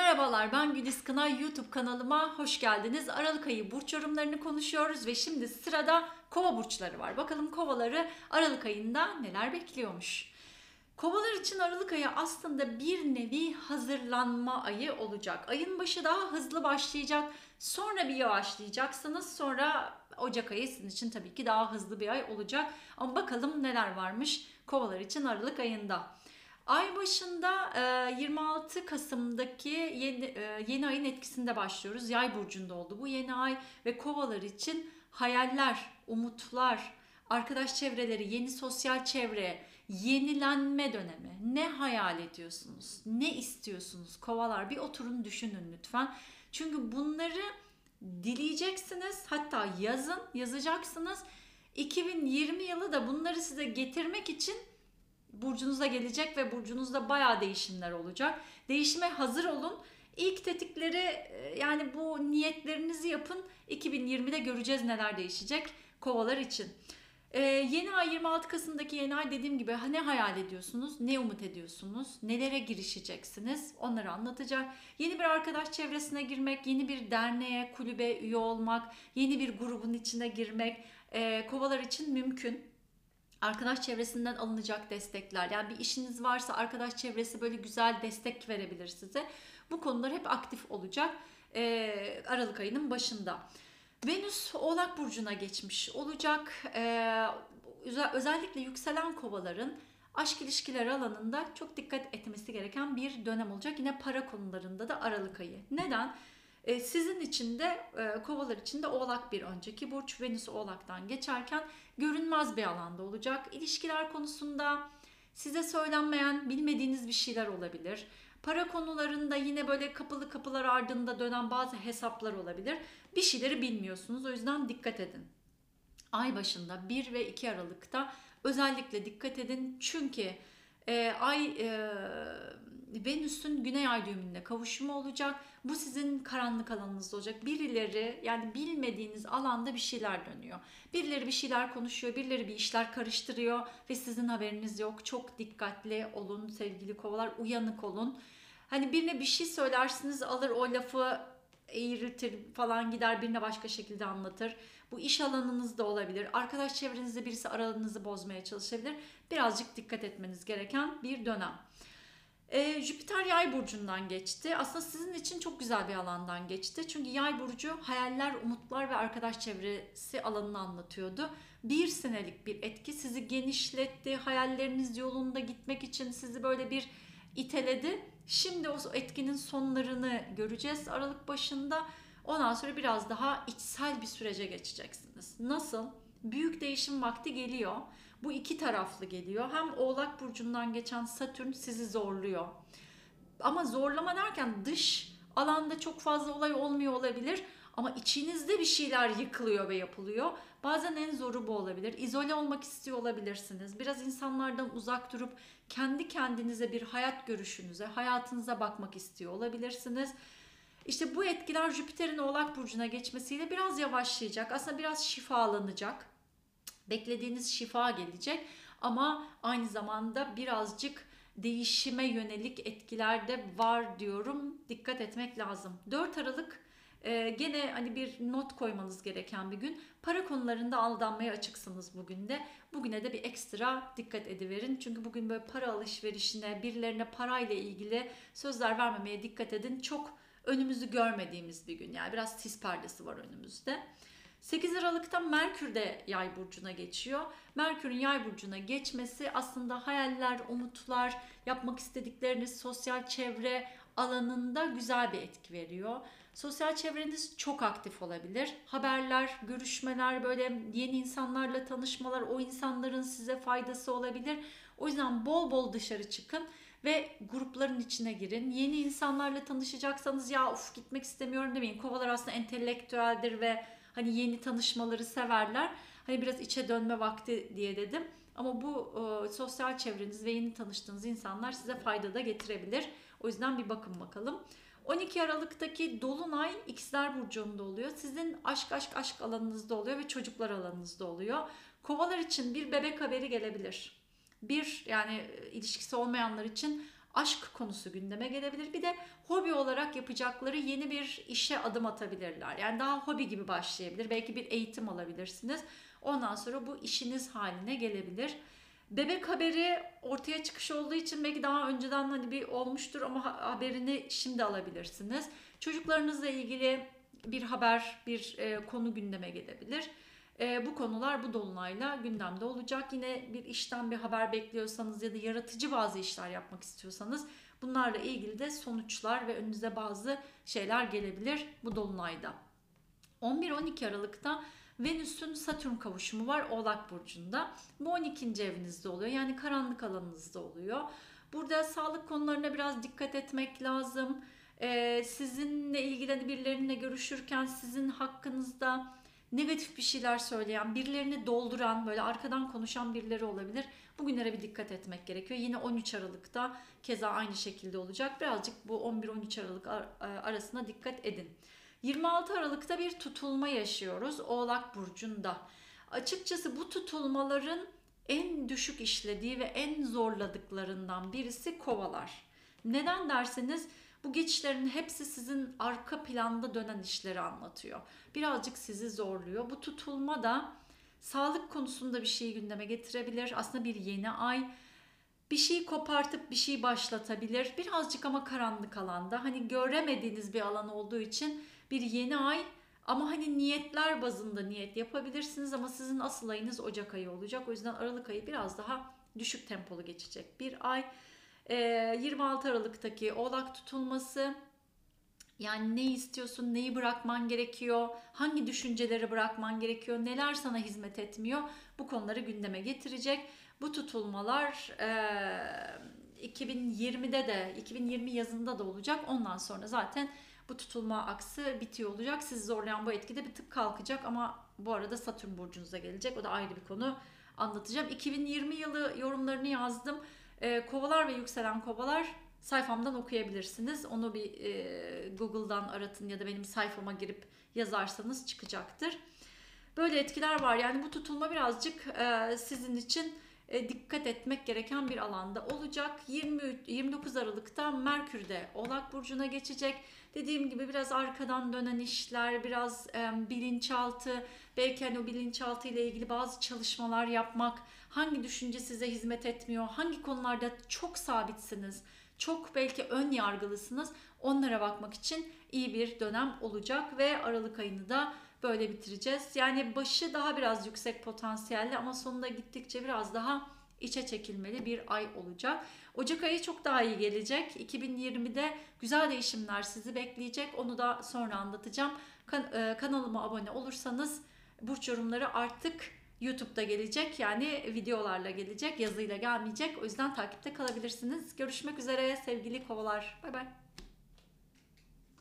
Merhabalar ben Güliz Kınay YouTube kanalıma hoş geldiniz. Aralık ayı burç yorumlarını konuşuyoruz ve şimdi sırada kova burçları var. Bakalım kovaları Aralık ayında neler bekliyormuş. Kovalar için Aralık ayı aslında bir nevi hazırlanma ayı olacak. Ayın başı daha hızlı başlayacak. Sonra bir yavaşlayacaksınız. Sonra Ocak ayı sizin için tabii ki daha hızlı bir ay olacak. Ama bakalım neler varmış kovalar için Aralık ayında. Ay başında 26 Kasım'daki yeni, yeni ayın etkisinde başlıyoruz. Yay burcunda oldu bu yeni ay ve kovalar için hayaller, umutlar, arkadaş çevreleri, yeni sosyal çevre, yenilenme dönemi. Ne hayal ediyorsunuz? Ne istiyorsunuz? Kovalar bir oturun düşünün lütfen. Çünkü bunları dileyeceksiniz. Hatta yazın, yazacaksınız. 2020 yılı da bunları size getirmek için burcunuza gelecek ve burcunuzda bayağı değişimler olacak. Değişime hazır olun. İlk tetikleri e, yani bu niyetlerinizi yapın. 2020'de göreceğiz neler değişecek kovalar için. Ee, yeni ay 26 Kasım'daki yeni ay dediğim gibi ne hayal ediyorsunuz, ne umut ediyorsunuz, nelere girişeceksiniz onları anlatacak. Yeni bir arkadaş çevresine girmek, yeni bir derneğe, kulübe üye olmak, yeni bir grubun içine girmek e, kovalar için mümkün arkadaş çevresinden alınacak destekler. Yani bir işiniz varsa arkadaş çevresi böyle güzel destek verebilir size. Bu konular hep aktif olacak e, Aralık ayının başında. Venüs Oğlak Burcu'na geçmiş olacak. E, özellikle yükselen kovaların aşk ilişkileri alanında çok dikkat etmesi gereken bir dönem olacak. Yine para konularında da Aralık ayı. Neden? E, sizin için de e, kovalar için de oğlak bir önceki burç Venüs oğlaktan geçerken görünmez bir alanda olacak. İlişkiler konusunda size söylenmeyen bilmediğiniz bir şeyler olabilir. Para konularında yine böyle kapılı kapılar ardında dönen bazı hesaplar olabilir. Bir şeyleri bilmiyorsunuz o yüzden dikkat edin. Ay başında 1 ve 2 Aralık'ta özellikle dikkat edin çünkü e, ay e, Venüs'ün Güney Ay düğümünde kavuşumu olacak. Bu sizin karanlık alanınızda olacak. Birileri yani bilmediğiniz alanda bir şeyler dönüyor. Birileri bir şeyler konuşuyor, birileri bir işler karıştırıyor ve sizin haberiniz yok. Çok dikkatli olun sevgili kovalar, uyanık olun. Hani birine bir şey söylersiniz alır o lafı eğritir falan gider birine başka şekilde anlatır. Bu iş alanınızda olabilir. Arkadaş çevrenizde birisi aralığınızı bozmaya çalışabilir. Birazcık dikkat etmeniz gereken bir dönem. Ee, Jüpiter yay burcundan geçti. Aslında sizin için çok güzel bir alandan geçti. Çünkü yay burcu hayaller, umutlar ve arkadaş çevresi alanını anlatıyordu. Bir senelik bir etki sizi genişletti. Hayalleriniz yolunda gitmek için sizi böyle bir iteledi. Şimdi o etkinin sonlarını göreceğiz Aralık başında. Ondan sonra biraz daha içsel bir sürece geçeceksiniz. Nasıl? Büyük değişim vakti geliyor. Bu iki taraflı geliyor. Hem Oğlak Burcu'ndan geçen Satürn sizi zorluyor. Ama zorlama derken dış alanda çok fazla olay olmuyor olabilir. Ama içinizde bir şeyler yıkılıyor ve yapılıyor. Bazen en zoru bu olabilir. İzole olmak istiyor olabilirsiniz. Biraz insanlardan uzak durup kendi kendinize bir hayat görüşünüze, hayatınıza bakmak istiyor olabilirsiniz. İşte bu etkiler Jüpiter'in Oğlak Burcu'na geçmesiyle biraz yavaşlayacak. Aslında biraz şifalanacak beklediğiniz şifa gelecek ama aynı zamanda birazcık değişime yönelik etkiler de var diyorum. Dikkat etmek lazım. 4 Aralık e, gene hani bir not koymanız gereken bir gün. Para konularında aldanmaya açıksınız bugün de. Bugüne de bir ekstra dikkat ediverin. Çünkü bugün böyle para alışverişine, birilerine parayla ilgili sözler vermemeye dikkat edin. Çok önümüzü görmediğimiz bir gün. Yani biraz sis perdesi var önümüzde. 8 Aralık'ta Merkür de yay burcuna geçiyor. Merkür'ün yay burcuna geçmesi aslında hayaller, umutlar, yapmak istedikleriniz sosyal çevre alanında güzel bir etki veriyor. Sosyal çevreniz çok aktif olabilir. Haberler, görüşmeler, böyle yeni insanlarla tanışmalar, o insanların size faydası olabilir. O yüzden bol bol dışarı çıkın ve grupların içine girin. Yeni insanlarla tanışacaksanız ya uf gitmek istemiyorum demeyin. Kovalar aslında entelektüeldir ve Hani yeni tanışmaları severler. Hani biraz içe dönme vakti diye dedim. Ama bu e, sosyal çevreniz ve yeni tanıştığınız insanlar size fayda da getirebilir. O yüzden bir bakın bakalım. 12 Aralık'taki Dolunay İkizler Burcu'nda oluyor. Sizin aşk aşk aşk alanınızda oluyor ve çocuklar alanınızda oluyor. Kovalar için bir bebek haberi gelebilir. Bir yani ilişkisi olmayanlar için aşk konusu gündeme gelebilir. Bir de hobi olarak yapacakları yeni bir işe adım atabilirler. Yani daha hobi gibi başlayabilir. Belki bir eğitim alabilirsiniz. Ondan sonra bu işiniz haline gelebilir. Bebek haberi ortaya çıkış olduğu için belki daha önceden hani bir olmuştur ama ha- haberini şimdi alabilirsiniz. Çocuklarınızla ilgili bir haber, bir e, konu gündeme gelebilir. E, bu konular bu dolunayla gündemde olacak. Yine bir işten bir haber bekliyorsanız ya da yaratıcı bazı işler yapmak istiyorsanız bunlarla ilgili de sonuçlar ve önünüze bazı şeyler gelebilir bu dolunayda. 11-12 Aralık'ta Venüs'ün Satürn kavuşumu var Oğlak Burcu'nda. Bu 12. evinizde oluyor. Yani karanlık alanınızda oluyor. Burada sağlık konularına biraz dikkat etmek lazım. Ee, sizinle ilgili hani birileriyle görüşürken sizin hakkınızda negatif bir şeyler söyleyen, birilerini dolduran, böyle arkadan konuşan birileri olabilir. Bugünlere bir dikkat etmek gerekiyor. Yine 13 Aralık'ta keza aynı şekilde olacak. Birazcık bu 11-13 Aralık ar- arasına dikkat edin. 26 Aralık'ta bir tutulma yaşıyoruz Oğlak Burcu'nda. Açıkçası bu tutulmaların en düşük işlediği ve en zorladıklarından birisi kovalar. Neden derseniz bu geçişlerin hepsi sizin arka planda dönen işleri anlatıyor. Birazcık sizi zorluyor. Bu tutulma da sağlık konusunda bir şey gündeme getirebilir. Aslında bir yeni ay bir şeyi kopartıp bir şey başlatabilir. Birazcık ama karanlık alanda. Hani göremediğiniz bir alan olduğu için bir yeni ay ama hani niyetler bazında niyet yapabilirsiniz ama sizin asıl ayınız Ocak ayı olacak. O yüzden Aralık ayı biraz daha düşük tempolu geçecek bir ay. Ee, 26 Aralık'taki Oğlak tutulması yani ne istiyorsun, neyi bırakman gerekiyor, hangi düşünceleri bırakman gerekiyor, neler sana hizmet etmiyor bu konuları gündeme getirecek. Bu tutulmalar e, 2020'de de 2020 yazında da olacak. Ondan sonra zaten bu tutulma aksı bitiyor olacak. Sizi zorlayan bu etki de bir tık kalkacak ama bu arada Satürn burcunuza gelecek. O da ayrı bir konu anlatacağım. 2020 yılı yorumlarını yazdım. Ee, kovalar ve yükselen kovalar sayfamdan okuyabilirsiniz. Onu bir e, Google'dan aratın ya da benim sayfama girip yazarsanız çıkacaktır. Böyle etkiler var. Yani bu tutulma birazcık e, sizin için e, dikkat etmek gereken bir alanda olacak. 23, 29 Aralık'ta Merkür de Oğlak Burcu'na geçecek. Dediğim gibi biraz arkadan dönen işler, biraz e, bilinçaltı, belki hani o bilinçaltı ile ilgili bazı çalışmalar yapmak, hangi düşünce size hizmet etmiyor, hangi konularda çok sabitsiniz, çok belki ön yargılısınız, onlara bakmak için iyi bir dönem olacak ve Aralık ayını da böyle bitireceğiz. Yani başı daha biraz yüksek potansiyelli ama sonunda gittikçe biraz daha içe çekilmeli bir ay olacak. Ocak ayı çok daha iyi gelecek. 2020'de güzel değişimler sizi bekleyecek. Onu da sonra anlatacağım. Kan- e, kanalıma abone olursanız burç yorumları artık YouTube'da gelecek. Yani videolarla gelecek, yazıyla gelmeyecek. O yüzden takipte kalabilirsiniz. Görüşmek üzere sevgili kovalar. Bay bay.